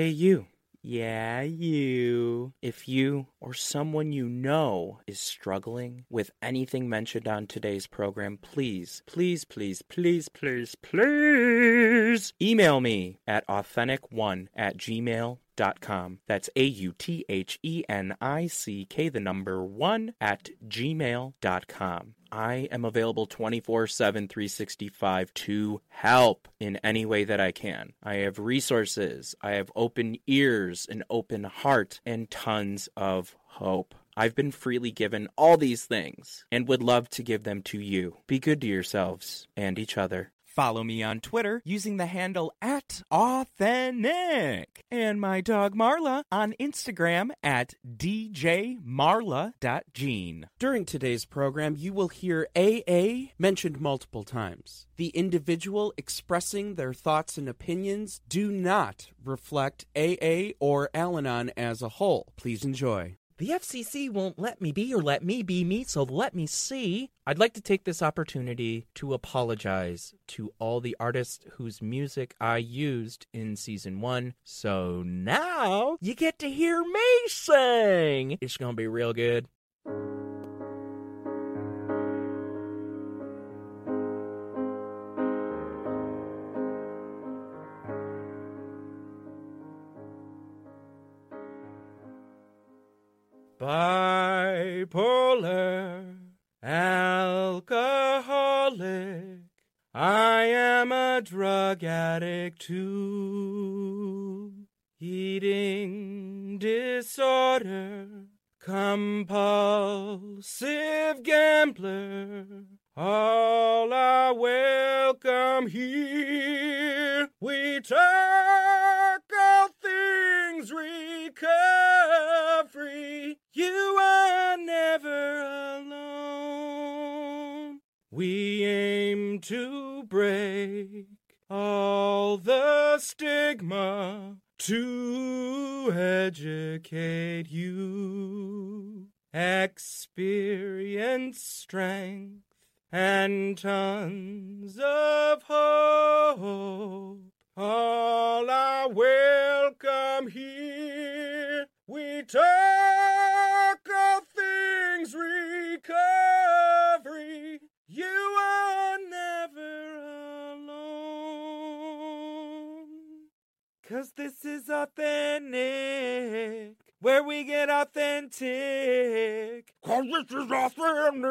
Hey, you. Yeah, you. If you or someone you know is struggling with anything mentioned on today's program, please, please, please, please, please, please email me at authentic1 at gmail.com. That's A U T H E N I C K, the number one at gmail.com. I am available 24 7, 365 to help in any way that I can. I have resources, I have open ears, an open heart, and tons of hope. I've been freely given all these things and would love to give them to you. Be good to yourselves and each other. Follow me on Twitter using the handle at Authentic. And my dog Marla on Instagram at djmarla.gene. During today's program, you will hear AA mentioned multiple times. The individual expressing their thoughts and opinions do not reflect AA or Al Anon as a whole. Please enjoy. The FCC won't let me be or let me be me, so let me see. I'd like to take this opportunity to apologize to all the artists whose music I used in season one. So now you get to hear me sing. It's gonna be real good. Bipolar, alcoholic. I am a drug addict too. Eating disorder, compulsive gambler. All are welcome here. We talk to break all the stigma to educate you. Experience strength and tons of hope. All are welcome here. We talk of things recovery. Cause this is authentic. Where we get authentic. Cause this is authentic.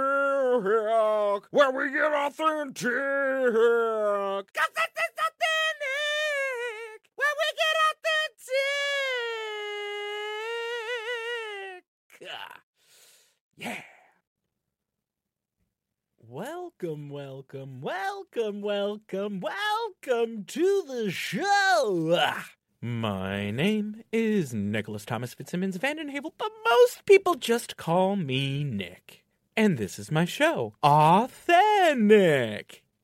Where we get authentic. Cause this is authentic. Where we get authentic. Ah, Yeah. Welcome, welcome, welcome, welcome, welcome to the show. My name is Nicholas Thomas Fitzsimmons Vandenhavel, but most people just call me Nick. And this is my show, Authentic.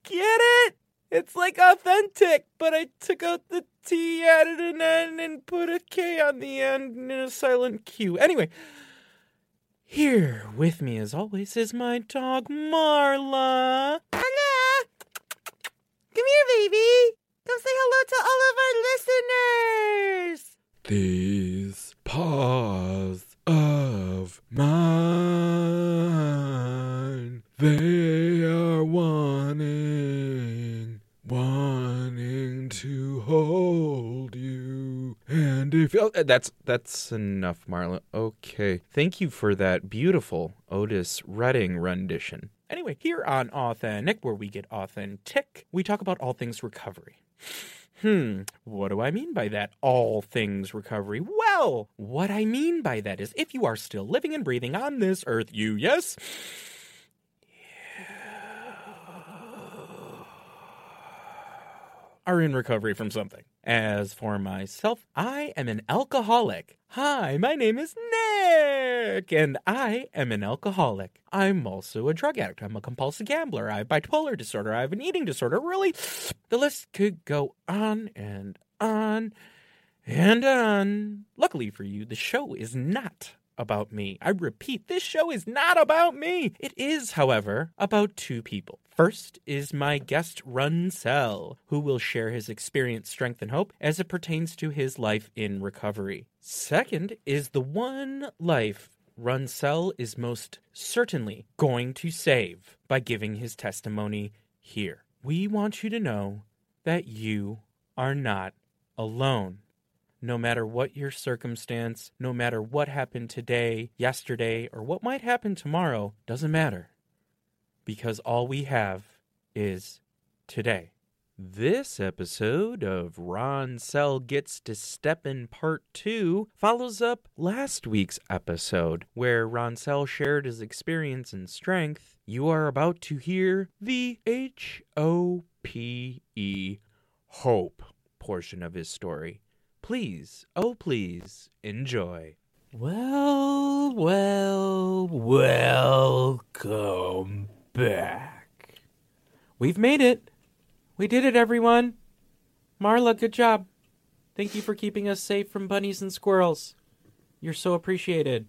Get it? It's like authentic, but I took out the T, added an N, and put a K on the end in a silent Q. Anyway, here with me as always is my dog Marla. Marla! Come here, baby. Come say hello to all of our listeners. These paws of mine, they are wanting, wanting to hold you. And if Oh, uh, that's that's enough, Marla. Okay. Thank you for that beautiful Otis Redding rendition. Anyway, here on Authentic, where we get authentic, we talk about all things recovery. Hmm, what do I mean by that? All things recovery. Well, what I mean by that is if you are still living and breathing on this earth, you, yes, are in recovery from something. As for myself, I am an alcoholic. Hi, my name is Nick, and I am an alcoholic. I'm also a drug addict. I'm a compulsive gambler. I have bipolar disorder. I have an eating disorder. Really, the list could go on and on and on. Luckily for you, the show is not about me. I repeat, this show is not about me. It is, however, about two people. First is my guest Runsell, who will share his experience, strength, and hope as it pertains to his life in recovery. Second is the one life Runsell is most certainly going to save by giving his testimony here. We want you to know that you are not alone. No matter what your circumstance, no matter what happened today, yesterday, or what might happen tomorrow, doesn't matter. Because all we have is today. This episode of Ron Sell Gets to Step in Part 2 follows up last week's episode where Ron Sell shared his experience and strength. You are about to hear the H O P E hope portion of his story. Please, oh please, enjoy. Well, well, welcome back. We've made it. We did it, everyone. Marla, good job. Thank you for keeping us safe from bunnies and squirrels. You're so appreciated.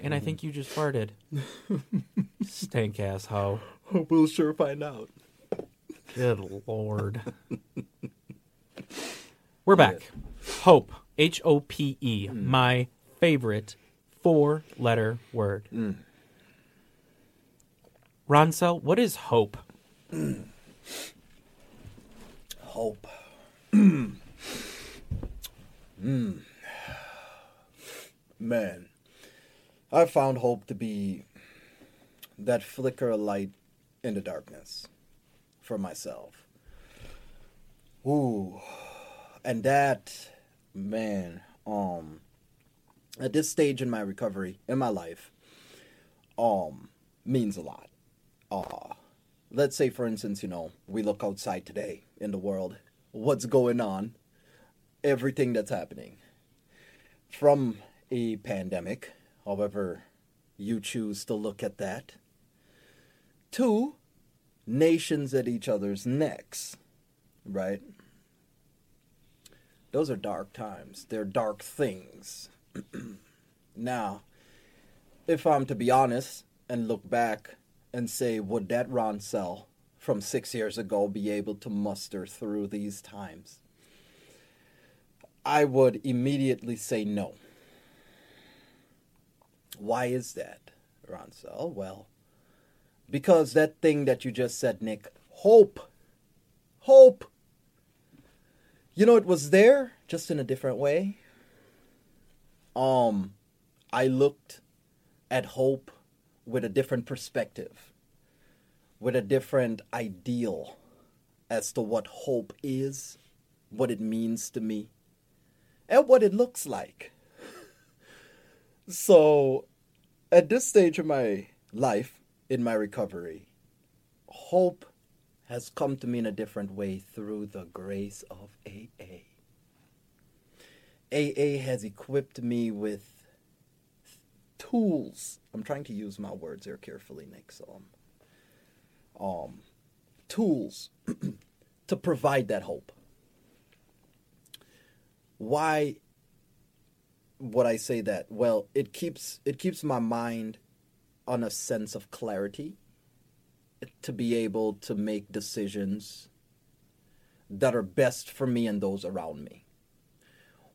And I think you just farted. Stank ass hoe. We'll sure find out. Good lord. We're back. Hope. H O P E. Mm. My favorite four letter word. Mm. Ronsel, what is hope? Hope. mm. Man, I found hope to be that flicker of light in the darkness for myself. Ooh, and that, man, um, at this stage in my recovery in my life, um, means a lot. Uh, let's say, for instance, you know, we look outside today in the world, what's going on, everything that's happening. From a pandemic, however you choose to look at that, to nations at each other's necks, right? Those are dark times. They're dark things. now, if I'm to be honest and look back and say, would that Ron Cell from six years ago be able to muster through these times? I would immediately say no. Why is that, Ron Cell? Well, because that thing that you just said, Nick, hope. Hope. You know, it was there, just in a different way. Um, I looked at hope with a different perspective, with a different ideal as to what hope is, what it means to me, and what it looks like. so, at this stage of my life, in my recovery, hope has come to me in a different way through the grace of AA. AA has equipped me with tools. I'm trying to use my words here carefully, Nick. So, um, um tools to provide that hope. Why would I say that? Well, it keeps it keeps my mind on a sense of clarity to be able to make decisions that are best for me and those around me.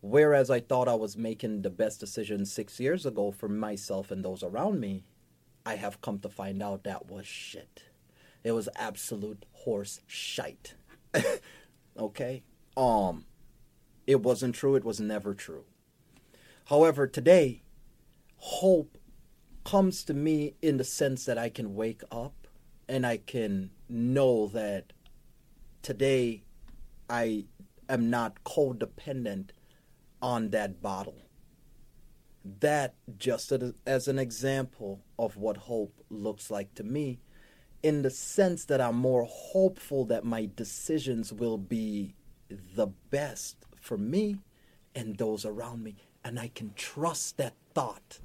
Whereas I thought I was making the best decision six years ago for myself and those around me, I have come to find out that was shit. It was absolute horse shite. okay? Um, it wasn't true. It was never true. However, today, hope comes to me in the sense that I can wake up and I can know that today I am not codependent on that bottle. That, just as an example of what hope looks like to me, in the sense that I'm more hopeful that my decisions will be the best for me and those around me. And I can trust that thought.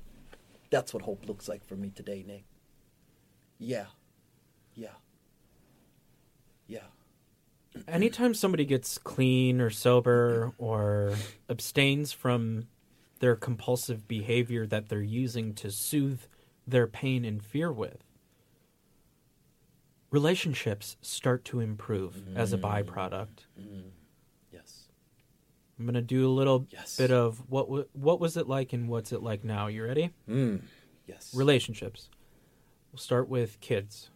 That's what hope looks like for me today, Nick. Yeah. Yeah. Yeah. Anytime somebody gets clean or sober or abstains from their compulsive behavior that they're using to soothe their pain and fear with, relationships start to improve as a byproduct. Yes. I'm gonna do a little Yes. bit of what w- what was it like and what's it like now. You ready? Mm. Yes. Relationships. We'll start with kids.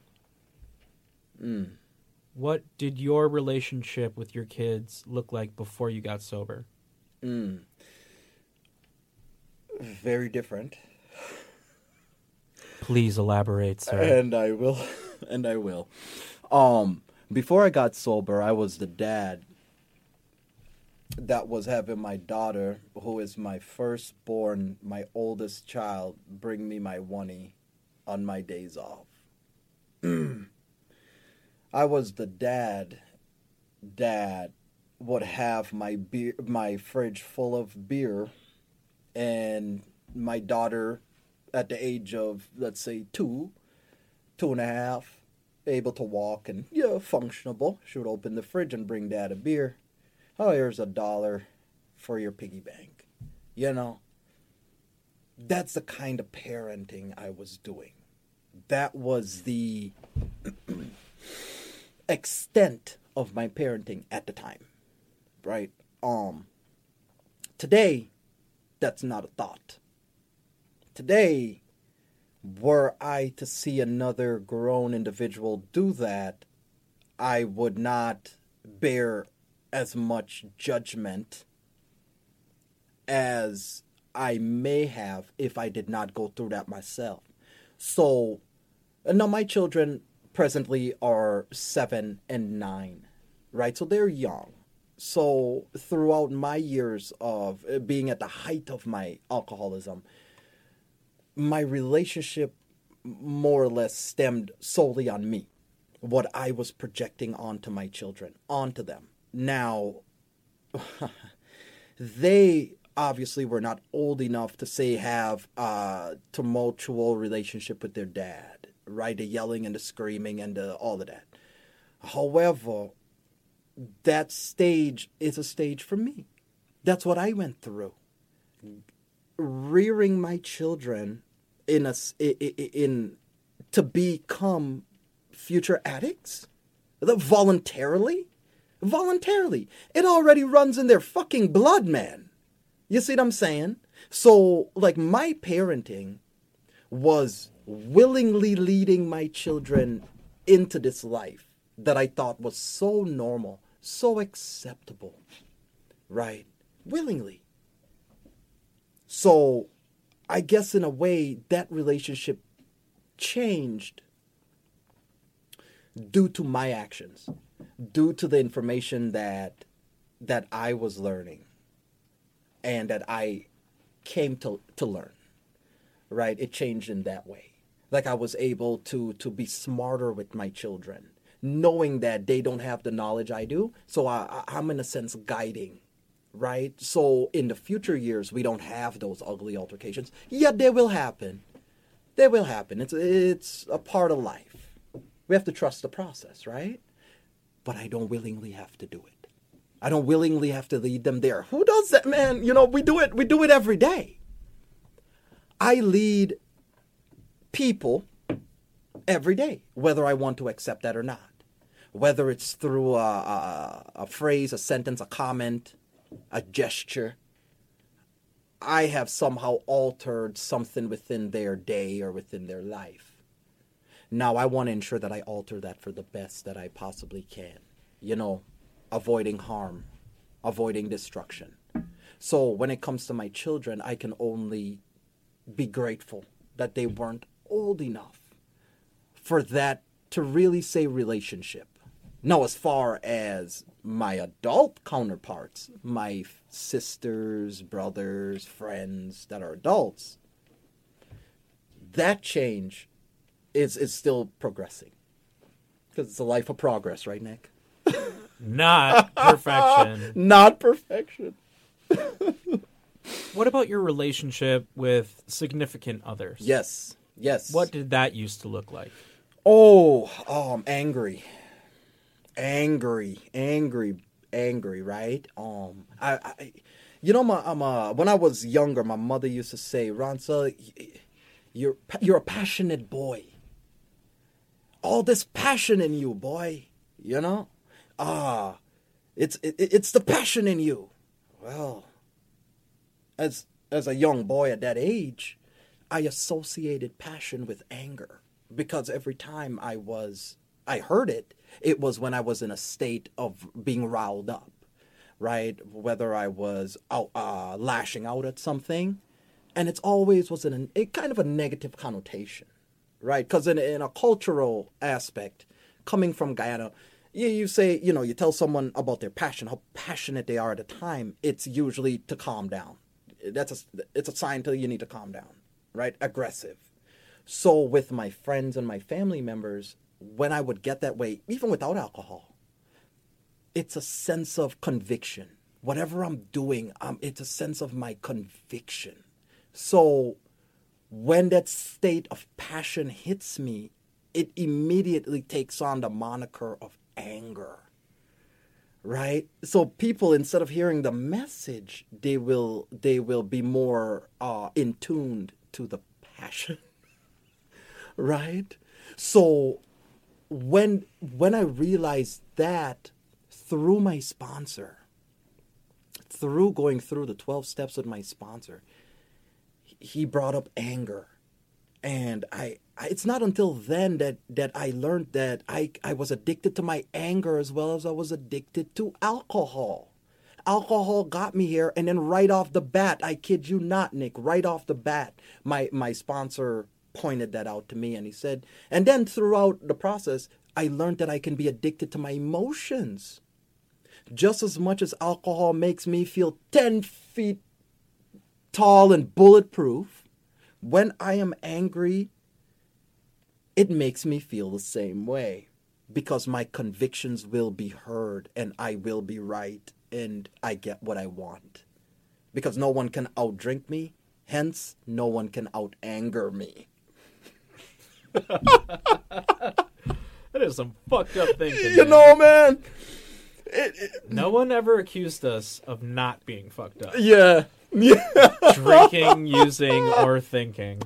Mm. What did your relationship with your kids look like before you got sober? Mm. Very different. Please elaborate, sir. And I will and I will. Um before I got sober, I was the dad that was having my daughter, who is my firstborn, my oldest child, bring me my oney on my days off. I was the dad that would have my beer, my fridge full of beer, and my daughter, at the age of let's say two, two and a half, able to walk and yeah, functionable. She would open the fridge and bring dad a beer. Oh, here's a dollar for your piggy bank. You know, that's the kind of parenting I was doing. That was the extent of my parenting at the time. Right? Um today that's not a thought. Today were I to see another grown individual do that, I would not bear as much judgment as I may have if I did not go through that myself. So, uh, now my children presently are seven and nine, right? So they're young. So, throughout my years of uh, being at the height of my alcoholism, my relationship more or less stemmed solely on me, what I was projecting onto my children, onto them. Now, they obviously were not old enough to say have a tumultuous relationship with their dad, right? The yelling and the screaming and the, all of that. However, that stage is a stage for me. That's what I went through. Rearing my children in a in to become future addicts voluntarily voluntarily it already runs in their fucking blood man you see what i'm saying so like my parenting was willingly leading my children into this life that i thought was so normal so acceptable right willingly so I guess in a way that relationship changed due to my actions, due to the information that that I was learning and that I came to to learn. Right? It changed in that way. Like I was able to to be smarter with my children, knowing that they don't have the knowledge I do. So I, I'm in a sense guiding right? So in the future years, we don't have those ugly altercations. Yeah, they will happen. They will happen. It's it's a part of life. We have to trust the process, right? But I don't willingly have to do it. I don't willingly have to lead them there. Who does that, man? You know, we do it. We do it every day. I lead people every day, whether I want to accept that or not. Whether it's through a, a, a phrase, a sentence, a comment, a gesture. I have somehow altered something within their day or within their life. Now I want to ensure that I alter that for the best that I possibly can. You know, avoiding harm, avoiding destruction. So when it comes to my children, I can only be grateful that they weren't old enough for that to really say relationship. Now, as far as my adult counterparts, my sisters, brothers, friends that are adults, that change is is still progressing because it's a life of progress, right, Nick? Not perfection. Not perfection. what about your relationship with significant others? Yes, yes. What did that used to look like? Oh, oh, I'm angry, angry, angry, angry. Right? Um, I, I you know, my, I'm uh, when I was younger, my mother used to say, "Ronsa, you're you're a passionate boy." all this passion in you, boy. You know, ah, it's it, it's the passion in you. Well, as as a young boy at that age, I associated passion with anger because every time I was I heard it, it was when I was in a state of being riled up, right? Whether I was out, uh, lashing out at something, and it's always was in a, a kind of a negative connotation, right? Because in, in a cultural aspect, coming from Guyana, you, you say, you know, you tell someone about their passion, how passionate they are at a time, it's usually to calm down. That's a, it's a sign to you need to calm down, right? Aggressive. So with my friends and my family members, when I would get that way, even without alcohol, it's a sense of conviction. Whatever I'm doing, um, it's a sense of my conviction. So when that state of passion hits me, it immediately takes on the moniker of anger. Right? So people instead of hearing the message, they will they will be more uh in tuned to the passion. right? So when when I realized that through my sponsor, through going through the 12 steps with my sponsor, he brought up anger. And I, I it's not until then that that I learned that I I was addicted to my anger as well as I was addicted to alcohol. Alcohol got me here and then right off the bat, I kid you not, Nick, right off the bat, my my sponsor pointed that out to me and he said and then throughout the process i learned that i can be addicted to my emotions. Just as much as alcohol makes me feel 10 feet tall and bulletproof when i am angry it makes me feel the same way because my convictions will be heard and i will be right and i get what i want because no one can outdrink me hence no one can out anger me That is some fucked up thinking. you man. know, man. It, it, no one ever accused us of not being fucked up. yeah, yeah, Drinking, using, or thinking.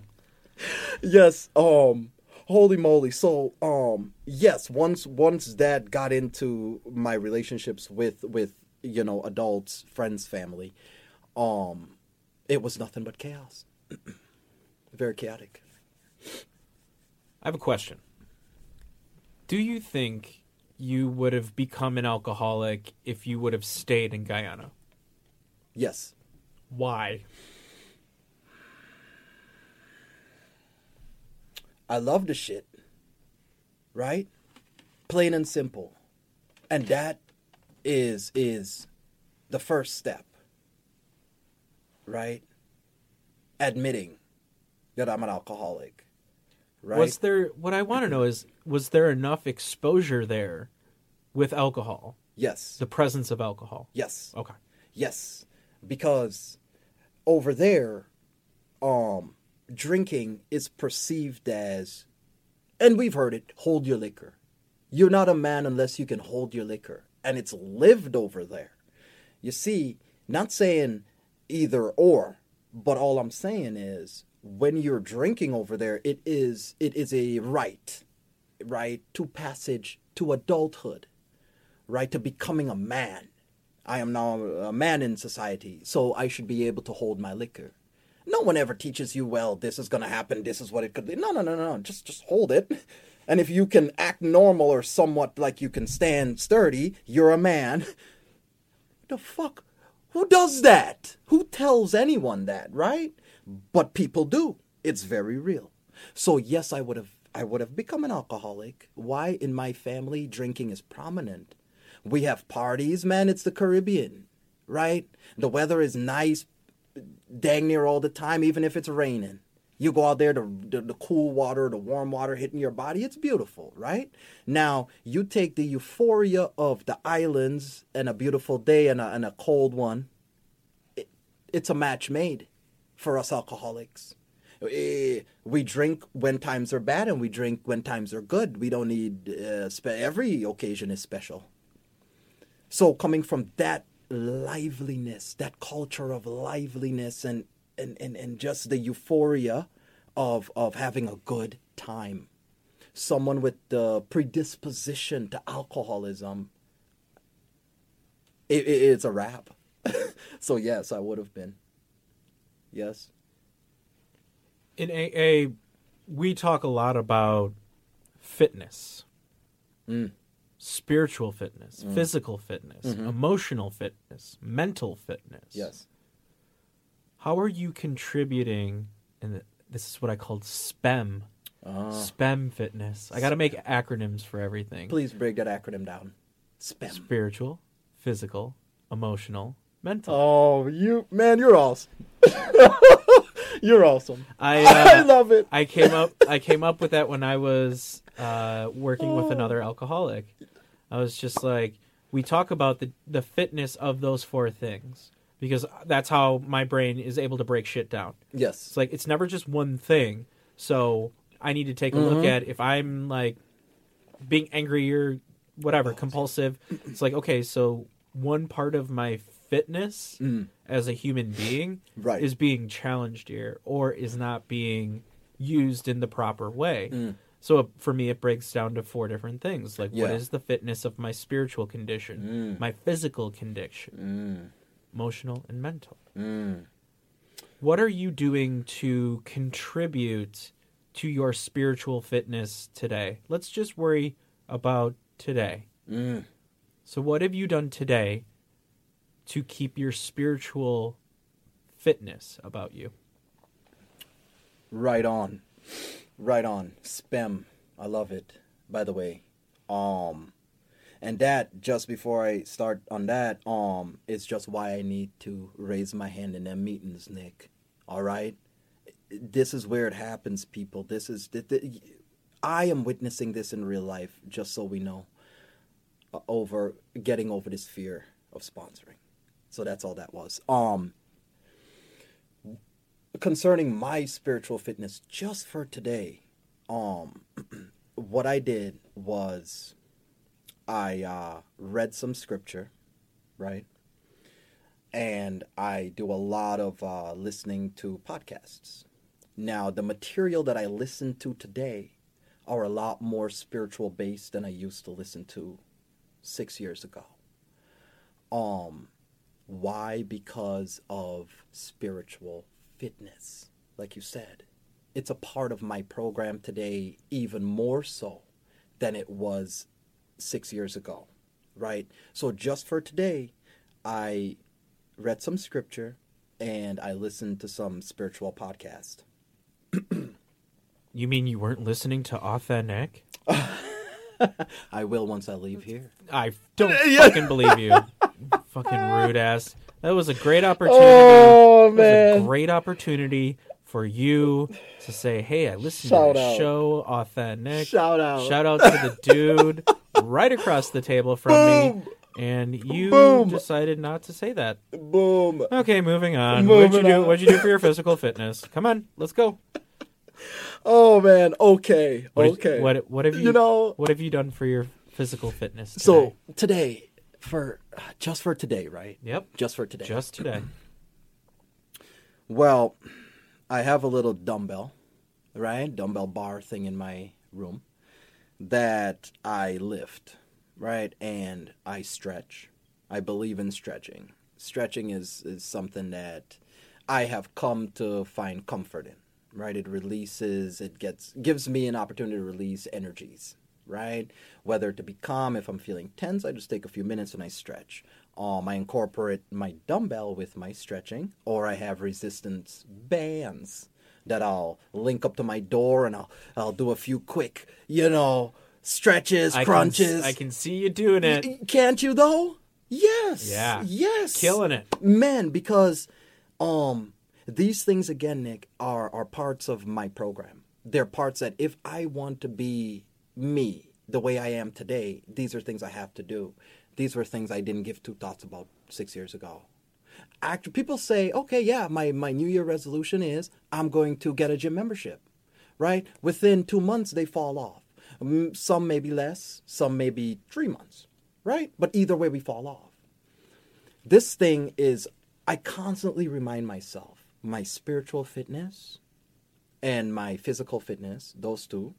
yes. Um, holy moly. So, um, yes. Once, once that got into my relationships with with you know adults, friends, family, um, it was nothing but chaos. Very chaotic. I have a question. Do you think you would have become an alcoholic if you would have stayed in Guyana? Yes. Why? I love the shit. Right? Plain and simple. And that is is the first step. Right? Admitting that I'm an alcoholic. Right? Was there what I want to know is was there enough exposure there with alcohol? yes. The presence of alcohol. yes. Okay. Yes, because over there, um, drinking is perceived as, and we've heard it, hold your liquor. You're not a man unless you can hold your liquor, and it's lived over there. You see, not saying either or, but all I'm saying is when you're drinking over there, it is it is a right, right to passage to adulthood, right to becoming a man. I am now a man in society, so I should be able to hold my liquor. No one ever teaches you, well, this is going to happen, this is what it could be. No, no, no, no, just just hold it. And if you can act normal or somewhat like you can stand sturdy, you're a man. The fuck? Who does that? Who tells anyone that, right? But people do. It's very real. So yes, I would have I would have become an alcoholic. Why in my family drinking is prominent. We have parties, man, it's the Caribbean, right? The weather is nice dang near all the time even if it's raining. You go out there, the, the, the cool water, the warm water hitting your body, it's beautiful, right? Now, you take the euphoria of the islands and a beautiful day and a, and a cold one, it, it's a match made for us alcoholics. Eh, We drink when times are bad and we drink when times are good. We don't need, uh, spe- every occasion is special. So coming from that liveliness, that culture of liveliness and, and, and, and just the euphoria of, of having a good time. someone with the predisposition to alcoholism, it, it, it's a wrap. so yes, I would have been. Yes. In AA, we talk a lot about fitness, Mm. spiritual fitness, physical fitness, emotional fitness, mental fitness. Yes. How are you contributing? And this is what I called SPEM. Ah. SPEM fitness. I got to make acronyms for everything. Please break that acronym down. SPEM. Spiritual, physical, emotional, mental. Oh, you man, you're awesome. you're awesome. I I uh, love it. I came up I came up with that when I was uh, working with another alcoholic. I was just like we talk about the the fitness of those four things because that's how my brain is able to break shit down. Yes. It's like it's never just one thing. So I need to take a look mm-hmm. at if I'm like being angry or whatever, compulsive. It's like okay, so one part of my fitness mm. as a human being Right. is being challenged here or is not being used in the proper way. Mm. So for me, it breaks down to four different things. Like, what Yeah. is the fitness of my spiritual condition, mm. my physical condition, emotional, and mental? What are you doing to contribute to your spiritual fitness today? Let's just worry about today. So, what have you done today to keep your spiritual fitness about you? Right on. Right on. SPEM. I love it. By the way. Um and that just before I start on that, um, is just why I need to raise my hand in them meetings, Nick. All right? This is where it happens, people. This is th- th- I am witnessing this in real life, just so we know. Uh, over getting over this fear of sponsoring. So that's all that was. Um concerning my spiritual fitness just for today um what i did was i uh read some scripture right and i do a lot of uh listening to podcasts now the material that i listen to today are a lot more spiritual based than i used to listen to six years ago um why? Because of spiritual fitness. Like you said, it's a part of my program today, even more so than it was six years ago, right? So, just for today, I read some scripture and I listened to some spiritual podcast. You mean you weren't listening to Authentic? I will once I leave here. I don't fucking believe you. fucking rude ass. That was a great opportunity. Oh, man. a great opportunity for you to say, "Hey, I listened Shout to the show, Authentic." Shout out. Shout out to the dude right across the table from me, and you Boom. decided not to say that. Boom. Okay, moving on. Moving what'd you do? What'd you do for your physical fitness? Come on, let's go. Oh, man. Okay. What okay. what what have you, You know- What have you done for your physical fitness? Today? So, today, for just for today, right? yep, Just for today. just today. Well, I have a little dumbbell, right? Dumbbell bar thing in my room that I lift, right? And I stretch. I believe in stretching. Stretching is, is something that I have come to find comfort in, right? It releases, it gets gives me an opportunity to release energies, right? Whether to be calm, if I'm feeling tense, I just take a few minutes and I stretch. Um, I incorporate my dumbbell with my stretching, or I have resistance bands that I'll link up to my door and I'll I'll do a few quick, you know, stretches, I crunches. Can, I can see you doing it. Can't you though? Yes. Yeah. Yes. Killing it. Man, because um these things again, Nick, are are parts of my program. They're parts that if I want to be me the way I am today, these are things I have to do. These were things I didn't give two thoughts about six years ago. Actually, people say, okay, yeah, my, my New Year resolution is I'm going to get a gym membership, right? Within two months, they fall off. Mm, Some may be less, some may be three months, right? But either way, we fall off. This thing is, I constantly remind myself my spiritual fitness and my physical fitness, those two,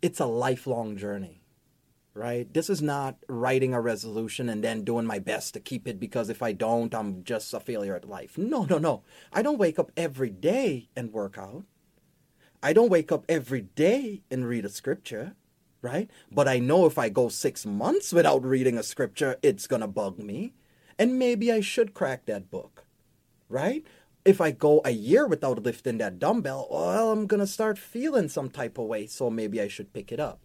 it's a lifelong journey, right? This is not writing a resolution and then doing my best to keep it because if I don't, I'm just a failure at life. No, no, no. I don't wake up every day and work out. I don't wake up every day and read a scripture, right? But I know if I go six months without reading a scripture, it's going to bug me. And maybe I should crack that book, right? If I go a year without lifting that dumbbell, well, I'm going to start feeling some type of way. So maybe I should pick it up.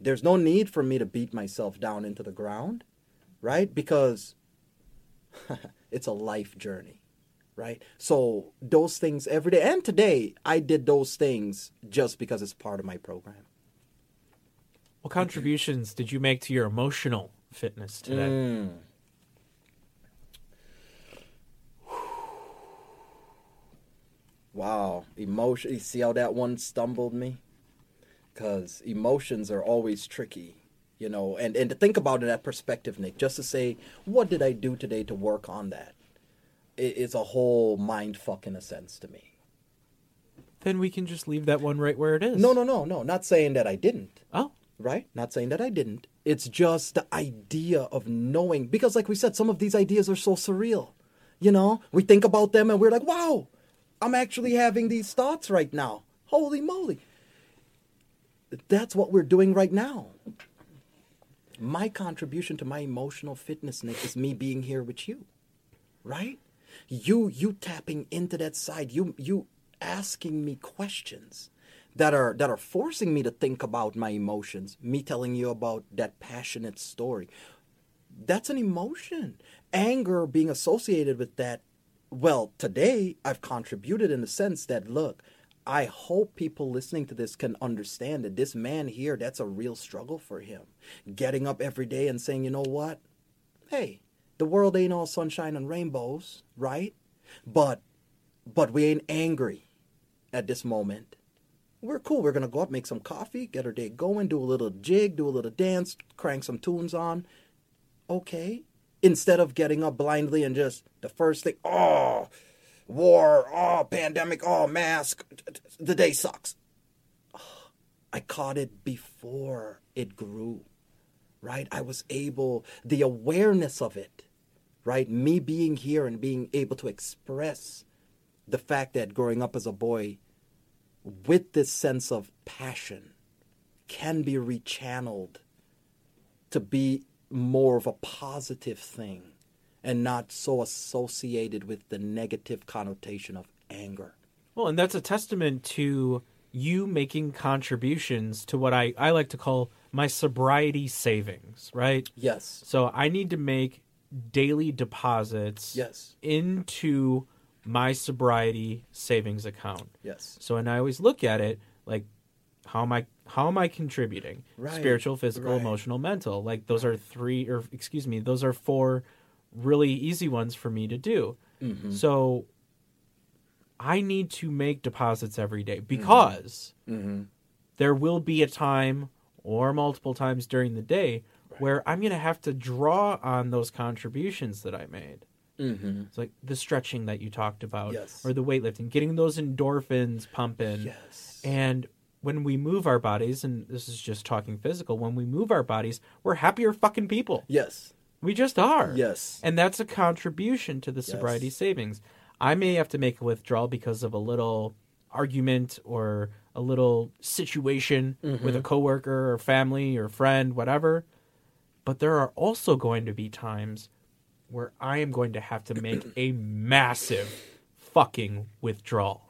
There's no need for me to beat myself down into the ground, right? Because it's a life journey right? So those things every day. And today, I did those things just because it's part of my program. What contributions did you make to your emotional fitness today? Mm. Wow, emotion. You see how that one stumbled me? Because emotions are always tricky, you know. And and to think about it in that perspective, Nick, just to say, what did I do today to work on that? It is a whole mind fuck in a sense to me. Then we can just leave that one right where it is. No, no, no, no. Not saying that I didn't. Oh, right? Not saying that I didn't. It's just the idea of knowing, because, like we said, some of these ideas are so surreal. You know, we think about them and we're like, wow, I'm actually having these thoughts right now. Holy moly. That's what we're doing right now. My contribution to my emotional fitness, Nick, is me being here with you, right? You you tapping into that side, you you asking me questions that are that are forcing me to think about my emotions me telling you about that passionate story that's an emotion anger being associated with that well today i've contributed in the sense that look i hope people listening to this can understand that this man here that's a real struggle for him getting up every day and saying you know what hey the world ain't all sunshine and rainbows right but but we ain't angry at this moment we're cool. We're gonna go up, make some coffee, get our day going, do a little jig, do a little dance, crank some tunes on. Okay. Instead of getting up blindly and just the first thing, oh, war, oh, pandemic, oh, mask, the day sucks. I caught it before it grew, right? I was able, the awareness of it, right? Me being here and being able to express the fact that growing up as a boy, with this sense of passion can be rechanneled to be more of a positive thing and not so associated with the negative connotation of anger. Well, and that's a testament to you making contributions to what I, I like to call my sobriety savings, right? Yes. So I need to make daily deposits Yes. into my sobriety savings account. Yes. So and I always look at it like how am I how am I contributing? Right, Spiritual, physical, right. emotional, mental. Like those are three or excuse me, those are four really easy ones for me to do. Mm-hmm. So I need to make deposits every day because Mm-hmm. there will be a time or multiple times during the day where I'm going to have to draw on those contributions that I made. Mm-hmm. It's like the stretching that you talked about, Yes. or the weightlifting, getting those endorphins pumping. Yes. And when we move our bodies, and this is just talking physical, when we move our bodies, we're happier fucking people. yes. We just are. Yes. And that's a contribution to the sobriety savings. I may have to make a withdrawal because of a little argument or a little situation with a mm-hmm. coworker or family or friend, whatever. But there are also going to be times where I am going to have to make a massive fucking withdrawal.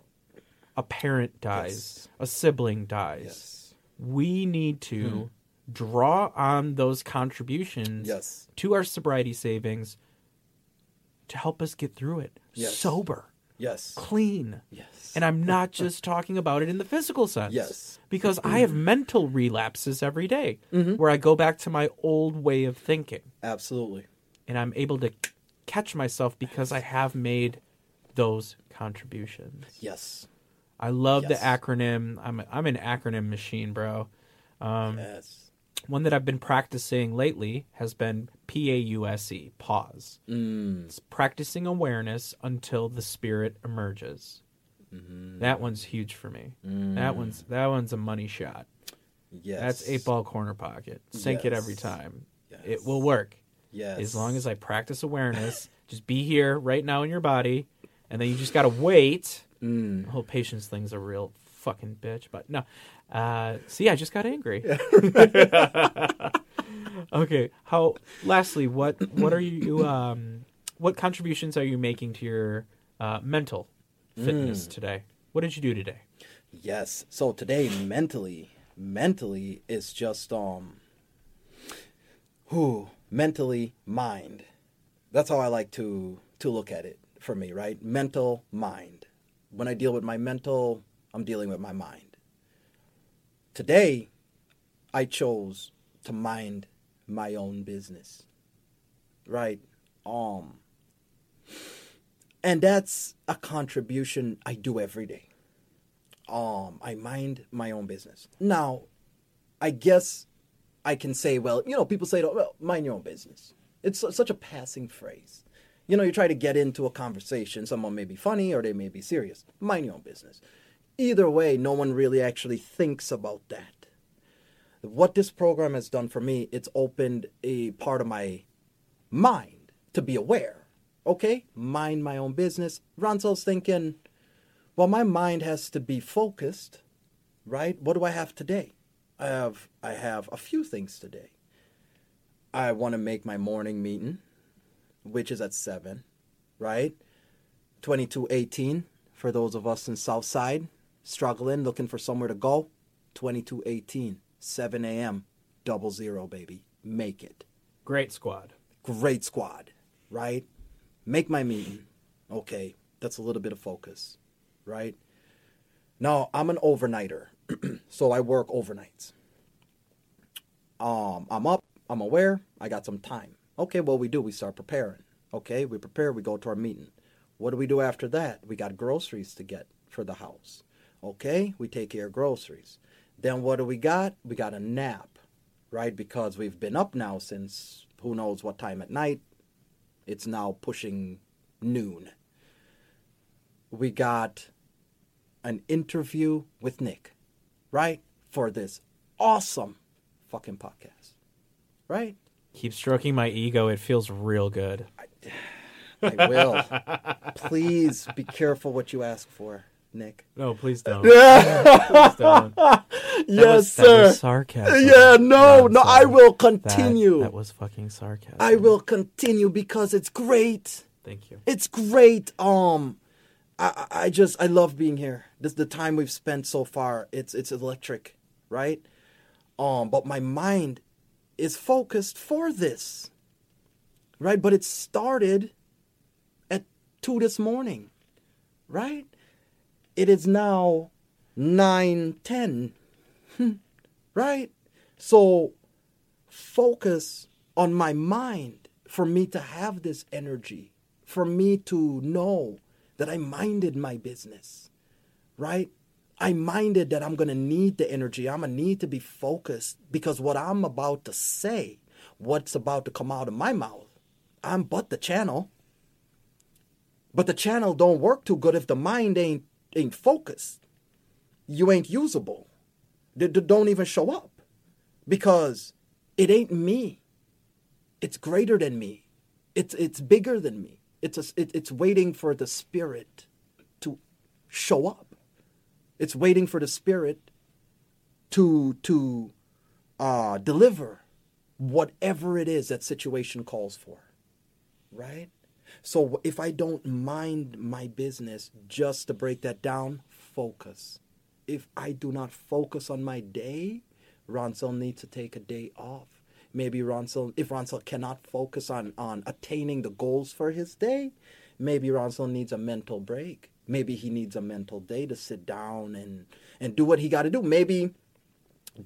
A parent dies, a sibling dies. Yes. We need to mm-hmm. Draw on those contributions Yes. to our sobriety savings to help us get through it Yes. sober, Yes. clean. Yes. And I'm not just talking about it in the physical sense. Yes. Because I have mental relapses every day where I go back to my old way of thinking Absolutely. and I'm able to catch myself because I have made those contributions. Yes. I love Yes. the acronym. I'm I'm an acronym machine, bro. Um, Yes. One that I've been practicing lately has been PAUSE, pause. Mm. It's practicing awareness until the spirit emerges. Mm-hmm. That one's huge for me. That one's that one's a money shot. Yes. That's eight ball corner pocket. Sink it every time. Yes. It will work Yes. as long as I practice awareness. just be here right now in your body, and then you just gotta wait. Mm. The whole patience thing's a real fucking bitch, but no. Uh, see, I just got angry. okay. How? Lastly, what what are you? Um, what contributions are you making to your uh, mental Mm. fitness today? What did you do today? Yes. So today mentally, mentally is just um who mentally mind. That's how I like to to look at it for me, right? Mental mind. When I deal with my mental, I'm dealing with my mind. Today I chose to mind my own business. Right? Um and that's a contribution I do every day um I mind my own business. Now, I guess I can say, well, you know, people say, well, mind your own business. It's such a passing phrase. You know, you try to get into a conversation, someone may be funny or they may be serious. Mind your own business. Either way, no one really actually thinks about that. What this program has done for me, it's opened a part of my mind to be aware. Okay, mind my own business. Ronsel's thinking, well, my mind has to be focused, right? What do I have today? I have I have a few things today. I want to make my morning meeting, which is at seven, right? Twenty two eighteen for those of us in Southside struggling, looking for somewhere to go. Twenty two eighteen, seven a.m. Double zero, baby. Make it Great squad. great squad, right? Make my meeting. Okay, that's a little bit of focus, right? Now, I'm an overnighter, so I work overnights. Um, I'm up, I'm aware, I got some time. Okay, what we do, we start preparing. Okay, we prepare, we go to our meeting. What do we do after that? We got groceries to get for the house. Okay, we take care of groceries. Then what do we got? We got a nap, right? Because we've been up now since who knows what time at night. It's now pushing noon. We got an interview with Nick, right? For this awesome fucking podcast, right? Keep stroking my ego. It feels real good. I will. Please be careful what you ask for, Nick. No, please don't. please don't. That yes, was, sir. That was sarcasm. yeah, no, I'm no, I will continue. That, was fucking sarcasm. I will continue because it's great. Thank you. It's great. Um, I, I I just I love being here. This the time we've spent so far. It's it's electric, right? Um, but my mind is focused for this, right? But it started at two this morning, right? It is now nine ten, right? So focus on my mind for me to have this energy, for me to know that I minded my business, right? I minded that I'm going to need the energy. I'm going to need to be focused because what I'm about to say, what's about to come out of my mouth, I'm but the channel. But the channel don't work too good if the mind ain't ain't focused. You ain't usable. They, they don't even show up because it ain't me. It's greater than me. It's it's bigger than me. It's a, it, it's waiting for the spirit to show up. It's waiting for the spirit to to uh, deliver whatever it is that situation calls for. Right? So if I don't mind my business, just to break that down, focus. If I do not focus on my day, Ronsel needs to take a day off. Maybe Ronsel, if Ronsel cannot focus on, on attaining the goals for his day, maybe Ronsel needs a mental break. Maybe he needs a mental day to sit down and, and do what he got to do. Maybe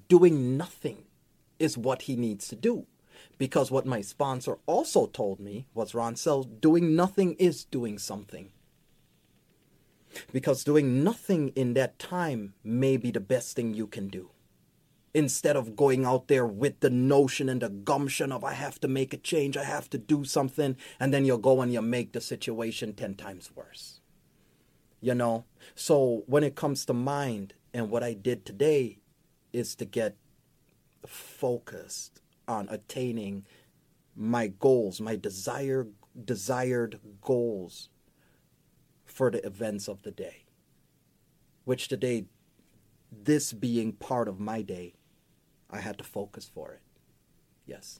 doing nothing is what he needs to do. Because what my sponsor also told me was Ronsel, doing nothing is doing something. Because doing nothing in that time may be the best thing you can do. Instead of going out there with the notion and the gumption of I have to make a change, I have to do something, and then you'll go and you make the situation 10 times worse. You know? So when it comes to mind, and what I did today is to get focused on attaining my goals, my desire desired goals for the events of the day. Which today this being part of my day, I had to focus for it. Yes.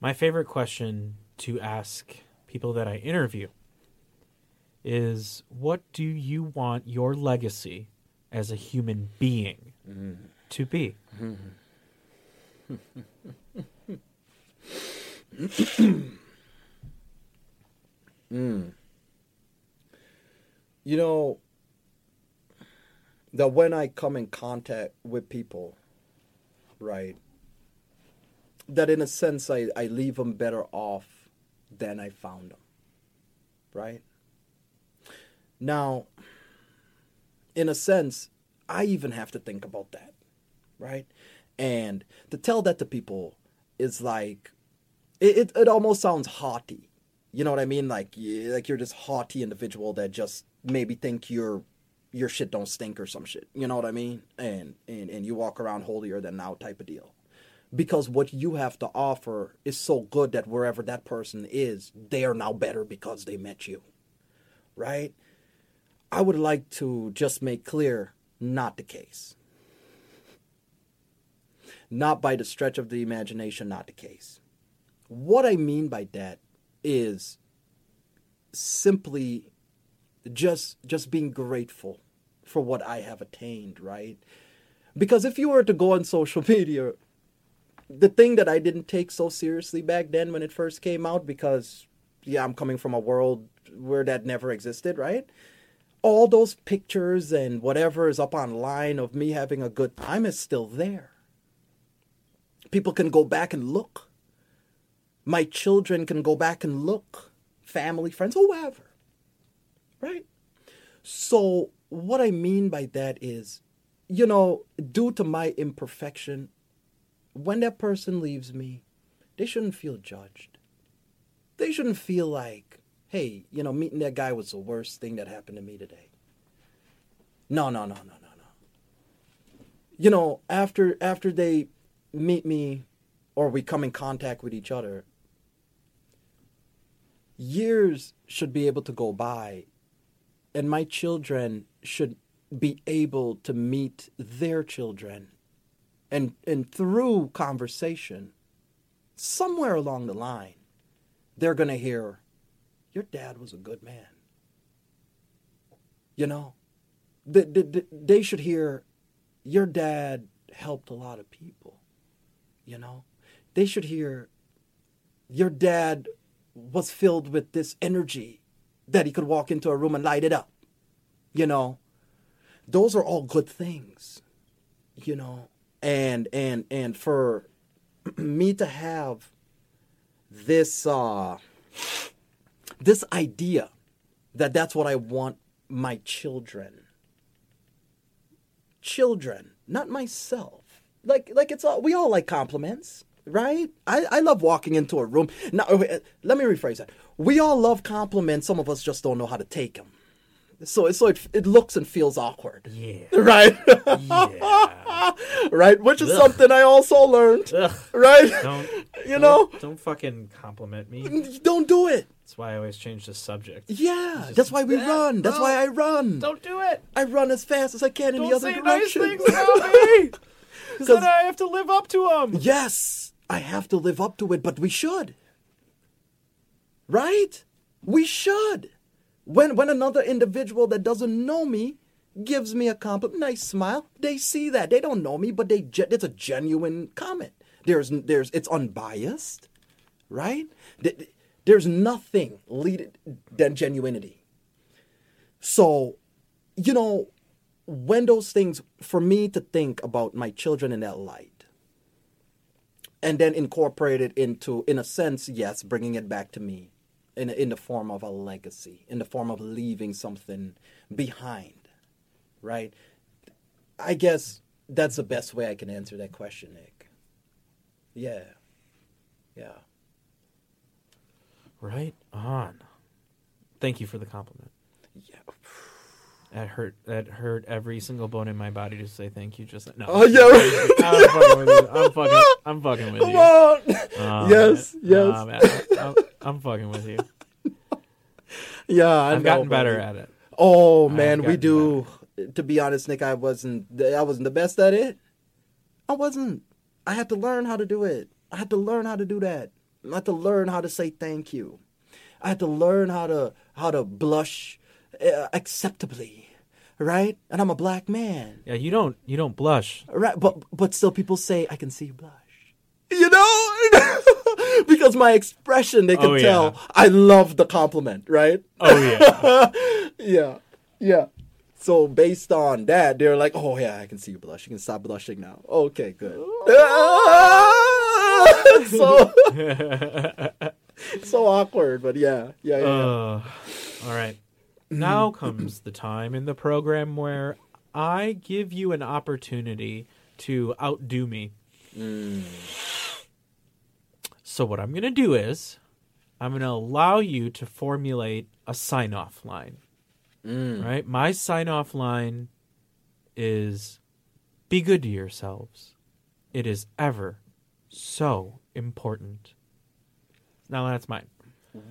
My favorite question to ask people that I interview is what do you want your legacy as a human being to be? You know, that when I come in contact with people, right, that in a sense I, I leave them better off than I found them, right? Now, in a sense, I even have to think about that, right? And to tell that to people is like, it, it, it almost sounds haughty. You know what I mean? Like, you, like you're this haughty individual that just maybe think your your shit don't stink or some shit. You know what I mean? And and and you walk around holier than thou type of deal. Because what you have to offer is so good that wherever that person is, they are now better because they met you. Right? I would like to just make clear not the case. Not by the stretch of the imagination, not the case. What I mean by that is simply just just being grateful for what I have attained, right? Because if you were to go on social media, the thing that I didn't take so seriously back then when it first came out, because yeah, I'm coming from a world where that never existed, right? All those pictures and whatever is up online of me having a good time is still there. People can go back and look. My children can go back and look. Family, friends, whoever right? So, what I mean by that is, you know, due to my imperfection, when that person leaves me, they shouldn't feel judged. They shouldn't feel like, hey, you know, meeting that guy was the worst thing that happened to me today. No, no, no, no, no, no. You know, after after they meet me or we come in contact with each other, years should be able to go by and my children should be able to meet their children and and through conversation somewhere along the line they're going to hear your dad was a good man you know they, should hear your dad helped a lot of people you know they should hear your dad was filled with this energy that he could walk into a room and light it up. You know, those are all good things. You know, and and and for me to have this uh this idea that that's what I want my children children not myself. Like like it's all we all like compliments right? I, I love walking into a room. Now uh, let me rephrase that. We all love compliments. Some of us just don't know how to take them so so it, it looks and feels awkward Yeah. right Yeah. right which is Ugh. something i also learned Ugh. right Don't you know don't, don't fucking compliment me. don't do it That's why I always change the subject. yeah just- that's why we Yeah, run that's no. why i run Don't do it. i run as fast as i can in the other direction. Don't say nice things about me. Because I have to live up to them. Yes, I have to live up to it, but we should. Right? We should. When when another individual that doesn't know me gives me a compliment, nice smile, they see that. They don't know me, but they it's a genuine comment. There's there's it's unbiased, right? There's nothing lead than genuinity. So, you know, when those things for me to think about my children in that light and then incorporate it into in a sense yes bringing it back to me in in the form of a legacy in the form of leaving something behind right i guess that's the best way i can answer that question nick yeah yeah Right on. Thank you for the compliment. yeah That hurt. That hurt every single bone in my body to say thank you. Just no. Oh, yeah. I'm fucking with you. I'm fucking. I'm fucking with Come you. on. Oh, Yes, yes. Um, Man. I'm, fucking with you. Yeah, I I've know, gotten better at it. Oh man, we do. To be honest, Nick, I wasn't. I wasn't the best at it. I wasn't. I had to learn how to do it. I had to learn how to do that. I had to learn how to say thank you. I had to learn how to how to blush uh, acceptably, right? And I'm a black man, Yeah, you don't. You don't blush. right? But but still, people say I can see you blush. You know, because my expression, they can Oh, yeah. tell I love the compliment, right? Oh yeah. yeah, yeah. So based on that, they're like, "Oh yeah, I can see you blush. You can stop blushing now." Okay, good. so so awkward, but yeah, yeah, yeah. Uh, all right. Now comes the time in the program where I give you an opportunity to outdo me. So what I'm going to do is I'm going to allow you to formulate a sign-off line. Mm. Right? My sign-off line is be good to yourselves. It is ever so important. Now that's mine.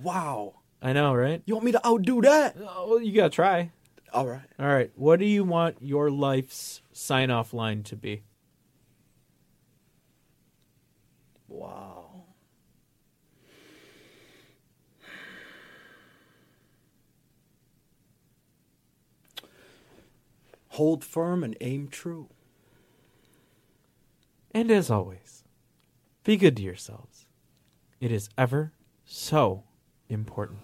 wow. I know, right? You want me to outdo that? Oh, you gotta try. All right. All right. What do you want your life's sign off line to be? Wow. Hold firm and aim true. And as always, be good to yourselves. It is ever so important.